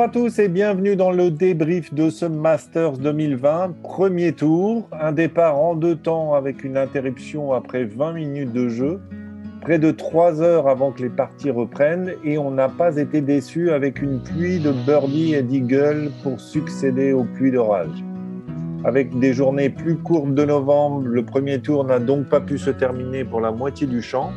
Bonjour à tous et bienvenue dans le débrief de ce Masters 2020, premier tour, un départ en deux temps avec une interruption après 20 minutes de jeu, près de 3 heures avant que les parties reprennent et on n'a pas été déçu avec une pluie de birdie et d'eagle pour succéder aux pluies d'orage. Avec des journées plus courtes de novembre, le premier tour n'a donc pas pu se terminer pour la moitié du champ.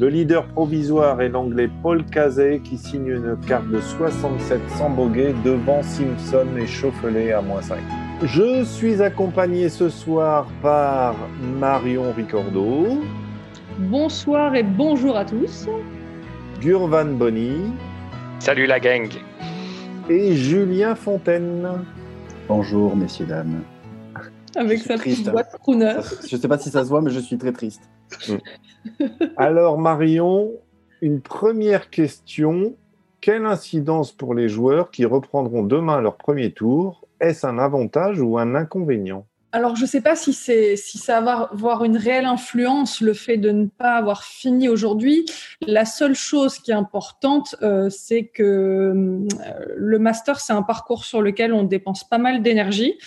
Le leader provisoire est l'anglais Paul Casey qui signe une carte de 67 sans bogey devant Simpson et Chauffelet à moins 5. Je suis accompagné ce soir par Marion Ricordo. Bonsoir et bonjour à tous. Gurvan Bonny. Salut la gang. Et Julien Fontaine. Bonjour, messieurs, dames. Avec sa petite voix crooner. Je ne sais pas si ça se voit, mais je suis très triste. Alors, Marion, une première question. Quelle incidence pour les joueurs qui reprendront demain leur premier tour? Est-ce un avantage ou un inconvénient? Alors, je ne sais pas si, si ça va avoir une réelle influence, le fait de ne pas avoir fini aujourd'hui. La seule chose qui est importante, euh, c'est que euh, le master, c'est un parcours sur lequel on dépense pas mal d'énergie,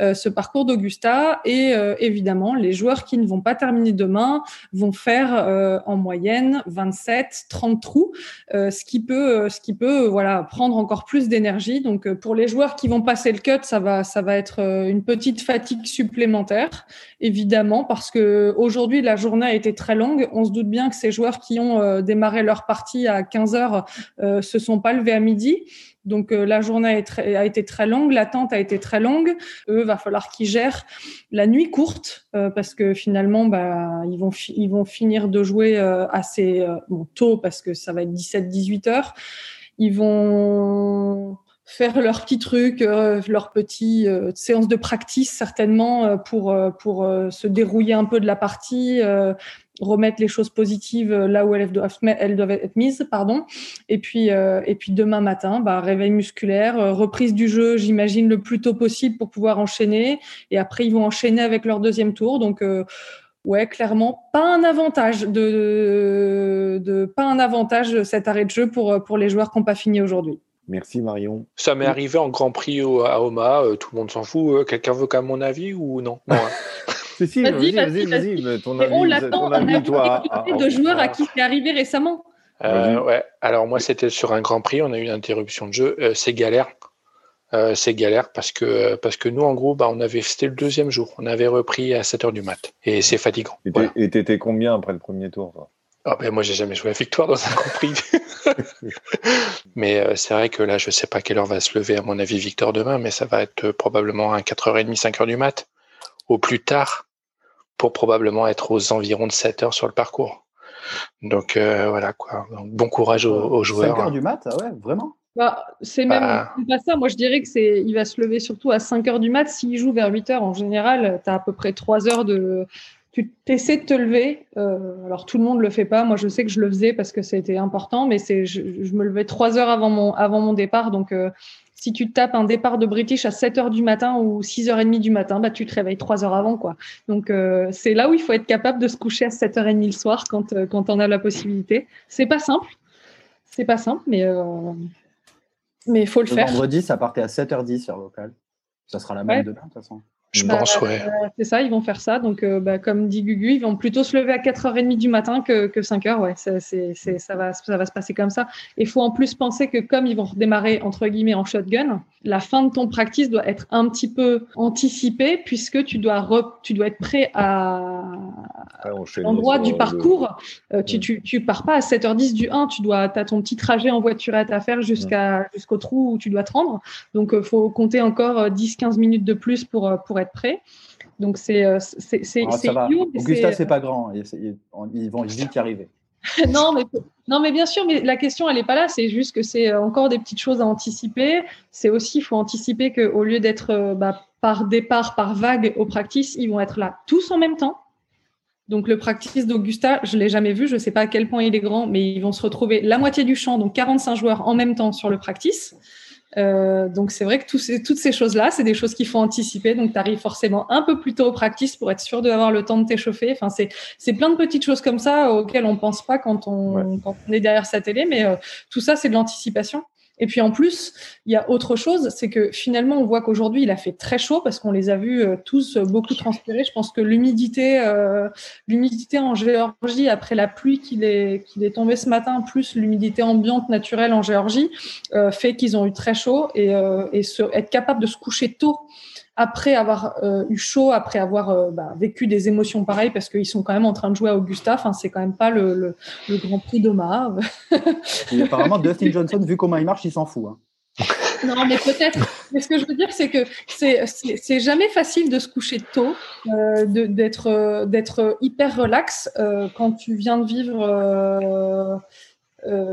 euh, ce parcours d'Augusta. Et évidemment, les joueurs qui ne vont pas terminer demain vont faire en moyenne 27, 30 trous, ce qui peut, ce qui peut voilà, prendre encore plus d'énergie. Donc, pour les joueurs qui vont passer le cut, ça va, ça va être une petite fatigue supplémentaire, évidemment, parce que aujourd'hui la journée a été très longue. On se doute bien que ces joueurs qui ont euh, démarré leur partie à 15 heures euh, se sont pas levés à midi. Donc euh, la journée a, été très longue, l'attente a été très longue. Eux, va falloir qu'ils gèrent la nuit courte euh, parce que finalement, bah, ils vont ils vont finir de jouer assez tôt parce que ça va être 17-18 heures. Ils vont faire leurs petits trucs, euh, leurs petites euh, séances de practice certainement euh, pour pour se dérouiller un peu de la partie, remettre les choses positives là où elles doivent, elles doivent être mises, pardon. Et puis et puis demain matin, bah, réveil musculaire, reprise du jeu, j'imagine le plus tôt possible pour pouvoir enchaîner. Et après ils vont enchaîner avec leur deuxième tour, donc. Ouais, clairement, pas un avantage de, de, pas un avantage cet arrêt de jeu pour pour les joueurs qui n'ont pas fini aujourd'hui. Merci Marion. Ça m'est arrivé en Grand Prix à Oma, euh, tout le monde s'en fout. Euh, quelqu'un veut quand même mon avis ou non, hein. Si, si, vas-y, vas-y, vas-y. ton avis, on l'attend, on a toi. de joueurs à qui c'est arrivé récemment. Euh, ouais. Alors moi, c'était sur un Grand Prix, on a eu une interruption de jeu. c'est galère. c'est galère parce que, parce que nous, en gros, bah, on avait, c'était le deuxième jour. On avait repris à 7h du mat. Et c'est fatigant. Et t'étais combien après le premier tour toi? Ah ben moi, j'ai jamais joué à victoire dans un Grand Prix. mais euh, c'est vrai que là, je sais pas quelle heure va se lever, à mon avis, Victor demain, mais ça va être euh, probablement à 4h30, 5h du mat, au plus tard, pour probablement être aux environs de 7 heures sur le parcours. Donc euh, voilà quoi. bon courage aux, joueurs. 5 h du mat, ah ouais, vraiment? Bah, c'est même bah. pas ça. Moi, je dirais que c'est, il va se lever surtout à 5 heures du mat. S'il joue vers 8 heures, en général, tu as à peu près 3 heures de, tu essaies de te lever. Euh, alors tout le monde le fait pas. Moi, je sais que je le faisais parce que c'était important, mais c'est je, me levais trois heures avant mon avant mon départ. Donc euh, si tu tapes un départ de British à 7 heures du matin ou 6h30 du matin, bah tu te réveilles trois heures avant quoi. Donc euh, c'est là où il faut être capable de se coucher à 7h30 le soir quand quand on a la possibilité. C'est pas simple. C'est pas simple, mais mais il faut le, faire. Vendredi, ça partait à 7h10 sur local. Ça sera la même demain de toute façon. Je pense, ouais. Euh, c'est ça, ils vont faire ça. Donc, euh, bah, comme dit Gugu, ils vont plutôt se lever à 4h30 du matin que, que 5h. Ouais, c'est, c'est, ça, va, ça va se passer comme ça. Il faut en plus penser que comme ils vont redémarrer, entre guillemets, en shotgun, la fin de ton practice doit être un petit peu anticipée puisque tu dois, tu dois être prêt à, l'endroit du parcours. Euh, tu, tu, tu, pars pas à 7h10 du 1, tu dois, as ton petit trajet en voiturette à faire jusqu'à, jusqu'au trou où tu dois te rendre. Donc, il faut compter encore 10-15 minutes de plus pour, pour être prêt. Donc c'est euh, c'est ah, Augusta c'est pas grand, ils, vont vite y arriver. non mais non mais bien sûr, mais la question elle est pas là. C'est juste que c'est euh, encore des petites choses à anticiper. C'est aussi il faut anticiper que au lieu d'être euh, bah, par départ par vague au practice, ils vont être là tous en même temps. Donc le practice d'Augusta, je l'ai jamais vu, je sais pas à quel point il est grand, mais ils vont se retrouver la moitié du champ, donc 45 joueurs en même temps sur le practice. Euh, donc c'est vrai que toutes ces choses-là, c'est des choses qu'il faut anticiper. Donc tu arrives forcément un peu plus tôt au practice pour être sûr d'avoir le temps de t'échauffer. Enfin, c'est plein de petites choses comme ça auxquelles on pense pas quand on, quand on est derrière sa télé, mais euh, tout ça c'est de l'anticipation. Et puis en plus, il y a autre chose, c'est que finalement, on voit qu'aujourd'hui, il a fait très chaud parce qu'on les a vus euh, tous beaucoup transpirer. Je pense que l'humidité, euh, l'humidité en Géorgie après la pluie qu'il est, qu'il est tombé ce matin, plus l'humidité ambiante naturelle en Géorgie, euh, fait qu'ils ont eu très chaud et, et être capable de se coucher tôt après avoir euh, eu chaud, après avoir euh, bah, vécu des émotions pareilles, parce qu'ils sont quand même en train de jouer à Augusta. Enfin, c'est quand même pas le, le, Grand Prix d'Omaha. apparemment, Dustin Johnson, vu comment il marche, il s'en fout. Hein. Non, mais peut-être. Mais ce que je veux dire, c'est que c'est jamais facile de se coucher tôt, euh, d'être d'être hyper relax quand tu viens de vivre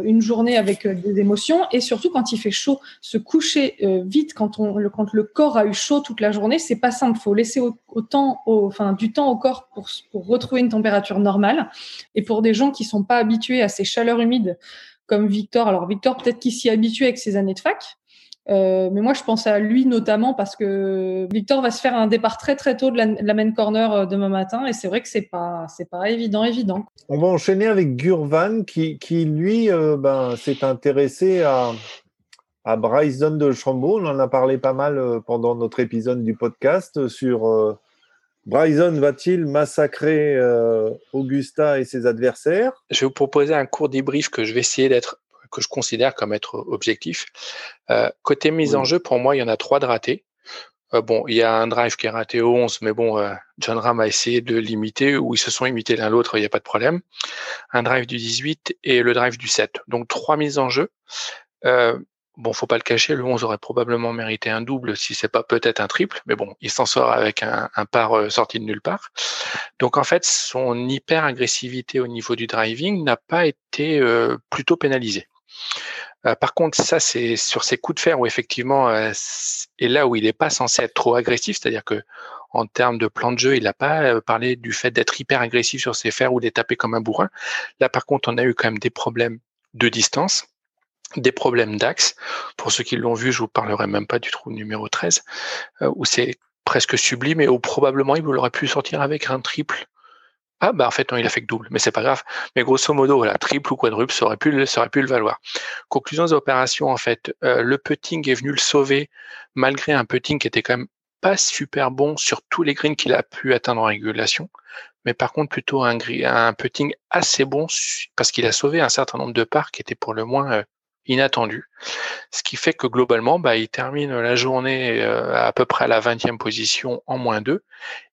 une journée avec euh, des émotions et surtout quand il fait chaud, se coucher euh, vite quand, le, corps a eu chaud toute la journée, c'est pas simple. Faut laisser autant, enfin, du temps au corps pour, retrouver une température normale. Et pour des gens qui sont pas habitués à ces chaleurs humides comme Victor, alors Victor peut-être qu'il s'y est habitué avec ses années de fac, euh, mais moi, je pense à lui notamment parce que Victor va se faire un départ très très tôt de la, main corner euh, demain matin et c'est vrai que c'est pas c'est pas évident évident. On va enchaîner avec Gurvan qui, qui lui euh, ben, s'est intéressé à à Bryson de Chambaud. On en a parlé pas mal pendant notre épisode du podcast sur Bryson va-t-il massacrer Augusta et ses adversaires? Je vais vous proposer un court débrief que je vais essayer d'être que je considère comme être objectif. Euh, côté mise en jeu, pour moi, il y en a trois de ratés. Euh, bon, il y a un drive qui est raté au 11, mais bon, euh, John Ram a essayé de limiter, ou ils se sont imités l'un l'autre, il n'y a pas de problème. Un drive du 18 et le drive du 7. Donc trois mises en jeu. Bon, faut pas le cacher, le 11 aurait probablement mérité un double si c'est pas peut-être un triple, mais bon, il s'en sort avec un, un par sorti de nulle part. Donc en fait, son hyper agressivité au niveau du driving n'a pas été plutôt pénalisée. Euh, par contre, ça, c'est sur ces coups de fer où effectivement, euh, et là où il n'est pas censé être trop agressif, c'est-à-dire que en termes de plan de jeu, il n'a pas euh, parlé du fait d'être hyper agressif sur ses fers ou de les taper comme un bourrin. Là, par contre, on a eu quand même des problèmes de distance, des problèmes d'axe. Pour ceux qui l'ont vu, je vous parlerai même pas du trou numéro 13, où c'est presque sublime et où probablement il aurait pu sortir avec un triple ah bah en fait non, il a fait que double, mais c'est pas grave. Mais grosso modo, voilà, triple ou quadruple, ça aurait pu, ça aurait pu le valoir. Conclusion des opérations, en fait, euh, le putting est venu le sauver malgré un putting qui était quand même pas super bon sur tous les greens qu'il a pu atteindre en régulation, mais par contre plutôt un, un putting assez bon parce qu'il a sauvé un certain nombre de parts qui étaient pour le moins inattendus. Ce qui fait que globalement, bah, il termine la journée euh, à peu près à la 20e position en moins 2,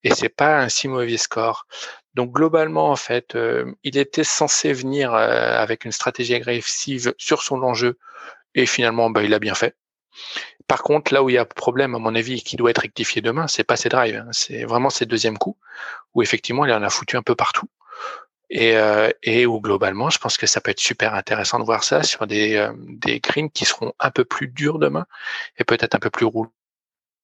et c'est pas un si mauvais score. Donc globalement, en fait, euh, il était censé venir euh, avec une stratégie agressive sur son enjeu et finalement, bah, il a bien fait. Par contre, là où il y a problème, à mon avis, qui doit être rectifié demain, c'est pas ses drives, hein. c'est vraiment ses deuxièmes coups où effectivement, il en a foutu un peu partout. Et, euh, et où globalement, je pense que ça peut être super intéressant de voir ça sur des, des greens qui seront un peu plus durs demain et peut-être un peu plus roulants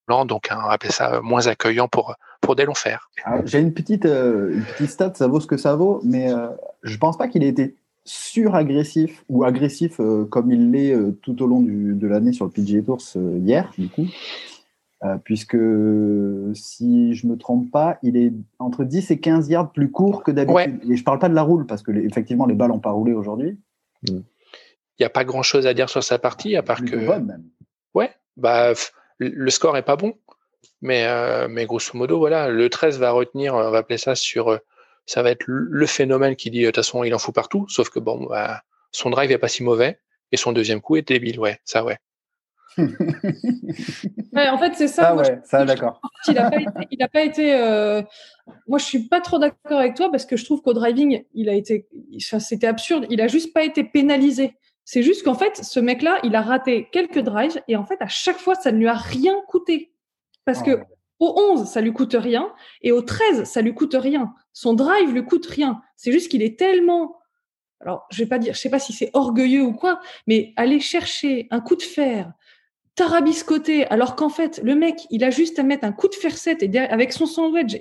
donc hein, on va appeler ça euh, moins accueillant pour, pour des longs fers. J'ai une petite, euh, une petite stat, ça vaut ce que ça vaut, mais euh, je pense pas qu'il ait été sur-agressif ou agressif comme il l'est tout au long de l'année sur le PGA Tours hier, du coup. Puisque si je me trompe pas, il est entre 10 et 15 yards plus court que d'habitude. Et je parle pas de la roule, parce que effectivement les balles n'ont pas roulé aujourd'hui. Il n'y a pas grand chose à dire sur sa partie, à part que. même. Ouais, bah le score est pas bon, mais, euh, mais grosso modo, voilà, le 13 va retenir, on va appeler ça sur, euh, ça va être le phénomène qui dit, de toute façon, il en fout partout, sauf que bon, bah, son drive est pas si mauvais, et son deuxième coup est débile, ouais, ça, ouais. ouais, en fait, c'est ça. Ah ouais, ça, d'accord. Il n'a pas été. Il a pas été euh... Moi, je suis pas trop d'accord avec toi parce que je trouve qu'au driving, il a été. C'était absurde. Il a juste pas été pénalisé. C'est juste qu'en fait, ce mec-là, il a raté quelques drives et en fait, à chaque fois, ça ne lui a rien coûté. Parce que au 11, ça lui coûte rien et au 13, ça lui coûte rien. Son drive lui coûte rien. C'est juste qu'il est tellement alors, je vais pas dire, je sais pas si c'est orgueilleux ou quoi, mais aller chercher un coup de fer, tarabiscoter, alors qu'en fait, le mec, il a juste à mettre un coup de fer 7 et avec son sandwich,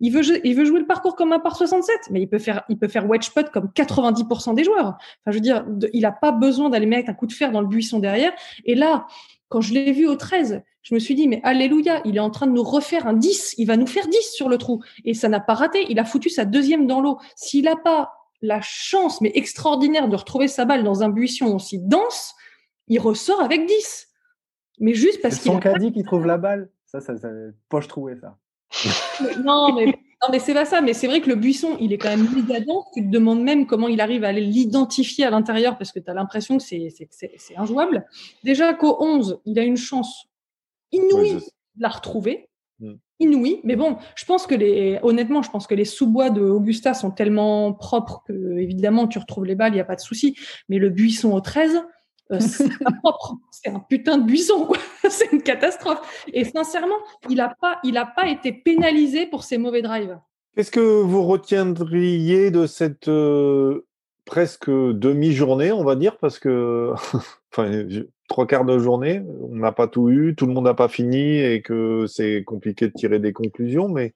il veut, jouer le parcours comme un par 67, mais il peut faire, il peut faire wedge putt comme 90% des joueurs. Enfin, je veux dire, il n'a pas besoin d'aller mettre un coup de fer dans le buisson derrière. Et là, quand je l'ai vu au 13, je me suis dit, mais alléluia, il est en train de nous refaire un 10. Il va nous faire 10 sur le trou. Et ça n'a pas raté. Il a foutu sa deuxième dans l'eau. S'il n'a pas la chance, mais extraordinaire, de retrouver sa balle dans un buisson aussi dense, il ressort avec 10. Mais juste parce qu'il. Son caddie qui trouve la balle. Ça, ça, ça poche trouvé, ça. non, mais, non, mais c'est pas ça. Mais c'est vrai que le buisson, il est quand même méga Tu te demandes même comment il arrive à l'identifier à l'intérieur parce que tu as l'impression que c'est injouable. Déjà qu'au 11, il a une chance inouïe de la retrouver. Hmm. Inouïe. Mais bon, je pense que les, honnêtement, je pense que les sous-bois de Augusta sont tellement propres que, évidemment, tu retrouves les balles, il n'y a pas de souci. Mais le buisson au 13, euh, c'est un putain de buisson, c'est une catastrophe. Et sincèrement, il n'a pas, il pas été pénalisé pour ses mauvais drives. Qu'est-ce que vous retiendriez de cette euh, presque demi-journée, on va dire, parce que enfin, trois quarts de journée, on n'a pas tout eu, tout le monde n'a pas fini et que c'est compliqué de tirer des conclusions, mais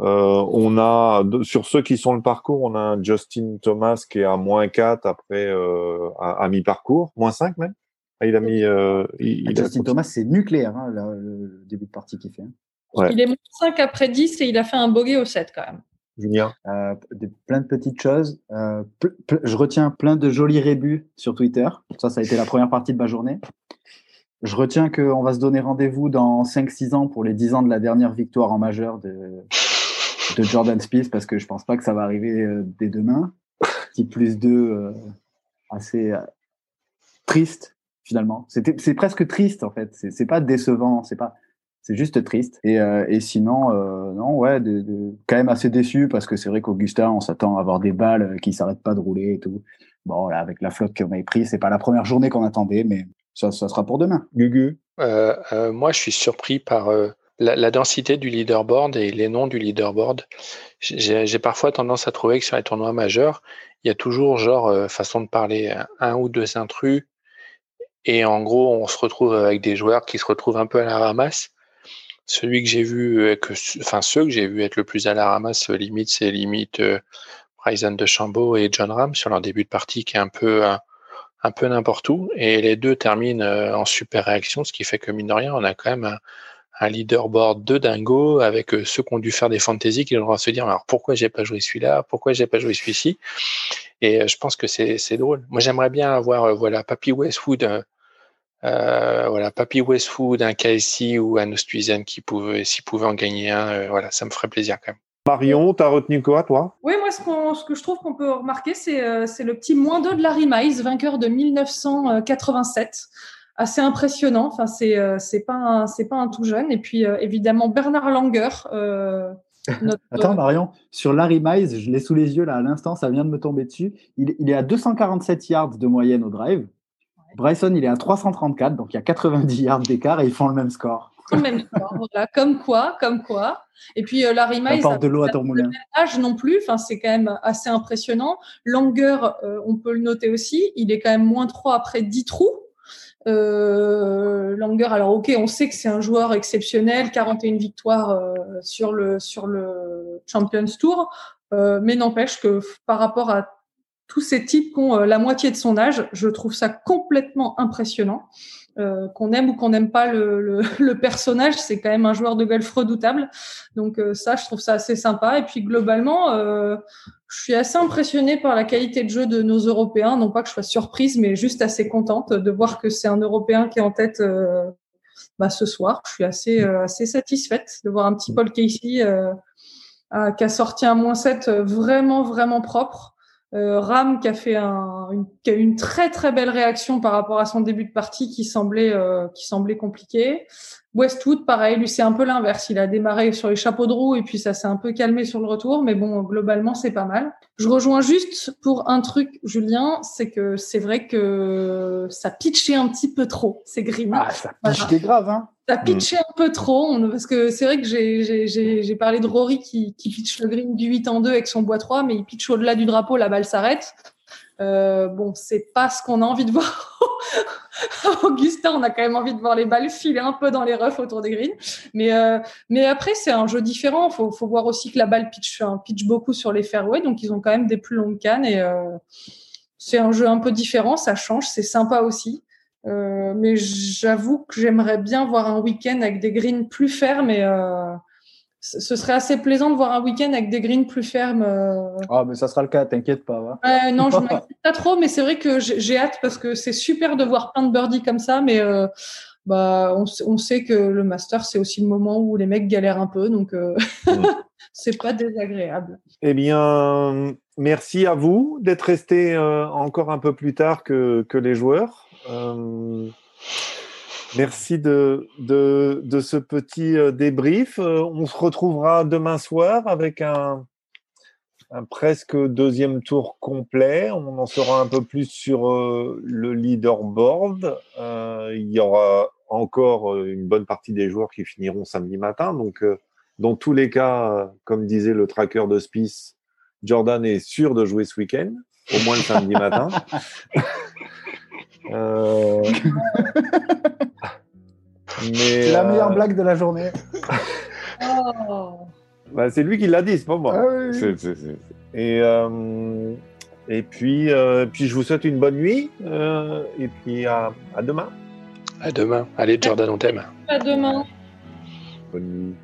euh, on a, sur ceux qui sont le parcours, on a un Justin Thomas qui est à moins 4 après, euh, à, mi-parcours, moins 5 même. Ah, il a mis. Euh, il, Justin Thomas, c'est nucléaire, hein, le, début de partie qu'il fait. Hein. Il est moins 5 après 10 et il a fait un bogey au 7 quand même. Julien euh, Plein de petites choses. Euh, je retiens plein de jolis rébus sur Twitter. Ça, ça a été la première partie de ma journée. Je retiens qu'on va se donner rendez-vous dans 5-6 ans pour les 10 ans de la dernière victoire en majeur de, de Jordan Spieth parce que je pense pas que ça va arriver euh, dès demain. Petit plus 2 euh, assez euh, triste finalement. C'est presque triste en fait. C'est pas décevant. C'est pas. C'est juste triste. Et, et sinon, non, ouais, de, quand même assez déçu parce que c'est vrai qu'Augustin, on s'attend à avoir des balles qui s'arrêtent pas de rouler et tout. Bon, là, avec la flotte qu'on a pris, c'est pas la première journée qu'on attendait, mais ça, ça sera pour demain. Gugu. moi, je suis surpris par la, densité du leaderboard et les noms du leaderboard. J'ai parfois tendance à trouver que sur les tournois majeurs, il y a toujours genre euh, façon de parler un ou deux intrus et en gros on se retrouve avec des joueurs qui se retrouvent un peu à la ramasse. Celui que j'ai vu, euh, enfin ceux que j'ai vu être le plus à la ramasse, euh, limite c'est limite euh, Bryson de Chambaud et John Ram sur leur début de partie qui est un peu un, peu n'importe où et les deux terminent en super réaction, ce qui fait que mine de rien on a quand même un, un leaderboard de dingo avec euh, ceux qui ont dû faire des fantaisies qui vont se dire alors pourquoi j'ai pas joué celui-là, pourquoi j'ai pas joué celui-ci? Et euh, je pense que c'est drôle. Moi j'aimerais bien avoir euh, voilà Papy Westwood, voilà Papy Westwood, un KSI ou un Ostuizen qui pouvait s'il pouvait en gagner un, voilà ça me ferait plaisir quand même. Marion, t'as retenu quoi, toi? Oui, moi, ce, ce, que je trouve qu'on peut remarquer, c'est le petit moins 2 de Larry Mize, vainqueur de 1987 assez impressionnant. Enfin, c'est euh, c'est pas c'est pas un tout jeune. Et puis euh, évidemment Bernard Langer. Euh, Attends Marion, sur Larry Mize, je l'ai sous les yeux là à l'instant, ça vient de me tomber dessus. Il, il, est à 247 yards de moyenne au drive. Bryson, il est à 334, donc il y a 90 yards d'écart et ils font le même score. Le même score, voilà. Comme quoi, comme quoi. Et puis Larry Mize, de l'eau à ton moulin. Âge non plus. Enfin, c'est quand même assez impressionnant. Langer, on peut le noter aussi. Il est quand même moins 3 après 10 trous. Euh, Langer, alors ok, on sait que c'est un joueur exceptionnel, 41 victoires euh, sur le sur le Champions Tour, euh, mais n'empêche que par rapport à tous ces types qui ont euh, la moitié de son âge, je trouve ça complètement impressionnant. Euh, qu'on aime ou qu'on n'aime pas le, le, le personnage, c'est quand même un joueur de golf redoutable. Donc euh, ça, je trouve ça assez sympa. Et puis globalement, je suis assez impressionnée par la qualité de jeu de nos Européens. Non pas que je sois surprise, mais juste assez contente de voir que c'est un Européen qui est en tête euh, bah, ce soir. Je suis assez assez satisfaite de voir un petit Paul Casey qui a sorti un moins 7 vraiment vraiment propre. Euh, Ram qui a fait un, une, qui a une très très belle réaction par rapport à son début de partie qui semblait euh, qui semblait compliqué. Westwood, pareil, lui c'est un peu l'inverse. Il a démarré sur les chapeaux de roue et puis ça s'est un peu calmé sur le retour, mais bon globalement c'est pas mal. Je rejoins juste pour un truc, Julien, c'est que c'est vrai que ça pitchait un petit peu trop ces greens. Ah ça pitchait grave, hein. Ça pitché un peu trop, parce que c'est vrai que j'ai parlé de Rory qui, qui pitch le green du 8 en 2 avec son bois 3, mais il pitch au-delà du drapeau, la balle s'arrête. Euh, bon, c'est pas ce qu'on a envie de voir. Augustin, on a quand même envie de voir les balles filer un peu dans les roughs autour des greens. Mais, euh, mais après, c'est un jeu différent. Il faut, faut, voir aussi que la balle pitch, pitch beaucoup sur les fairways, donc ils ont quand même des plus longues cannes. Et euh, c'est un jeu un peu différent, ça change, c'est sympa aussi. Euh, mais j'avoue que j'aimerais bien voir un week-end avec des greens plus fermes et, euh, ce serait assez plaisant de voir un week-end avec des greens plus fermes. euh. Ah, mais ça sera le cas, t'inquiète pas. va. Ouais, non, je m'inquiète pas trop, mais c'est vrai que j'ai hâte parce que c'est super de voir plein de birdies comme ça, mais bah, on, sait que le Master, c'est aussi le moment où les mecs galèrent un peu, donc c'est pas désagréable. Eh bien, merci à vous d'être restés euh, encore un peu plus tard que, que les joueurs. Euh, merci de, ce petit euh, débrief. Euh, on se retrouvera demain soir avec un, presque deuxième tour complet. On en saura un peu plus sur le leaderboard. Il y aura encore une bonne partie des joueurs qui finiront samedi matin. Donc, dans tous les cas, comme disait le tracker de Spice, Jordan est sûr de jouer ce week-end, au moins le samedi matin. Euh, mais, C'est la meilleure euh, blague de la journée. Oh. bah, c'est lui qui l'a dit, c'est pas moi. Ah oui, oui. C'est- c'est- c'est- Et, euh, et puis, euh, puis, je vous souhaite une bonne nuit. euh, et puis, à, à demain. À demain. Allez, Jordan, on t'aime. À demain. Bonne nuit.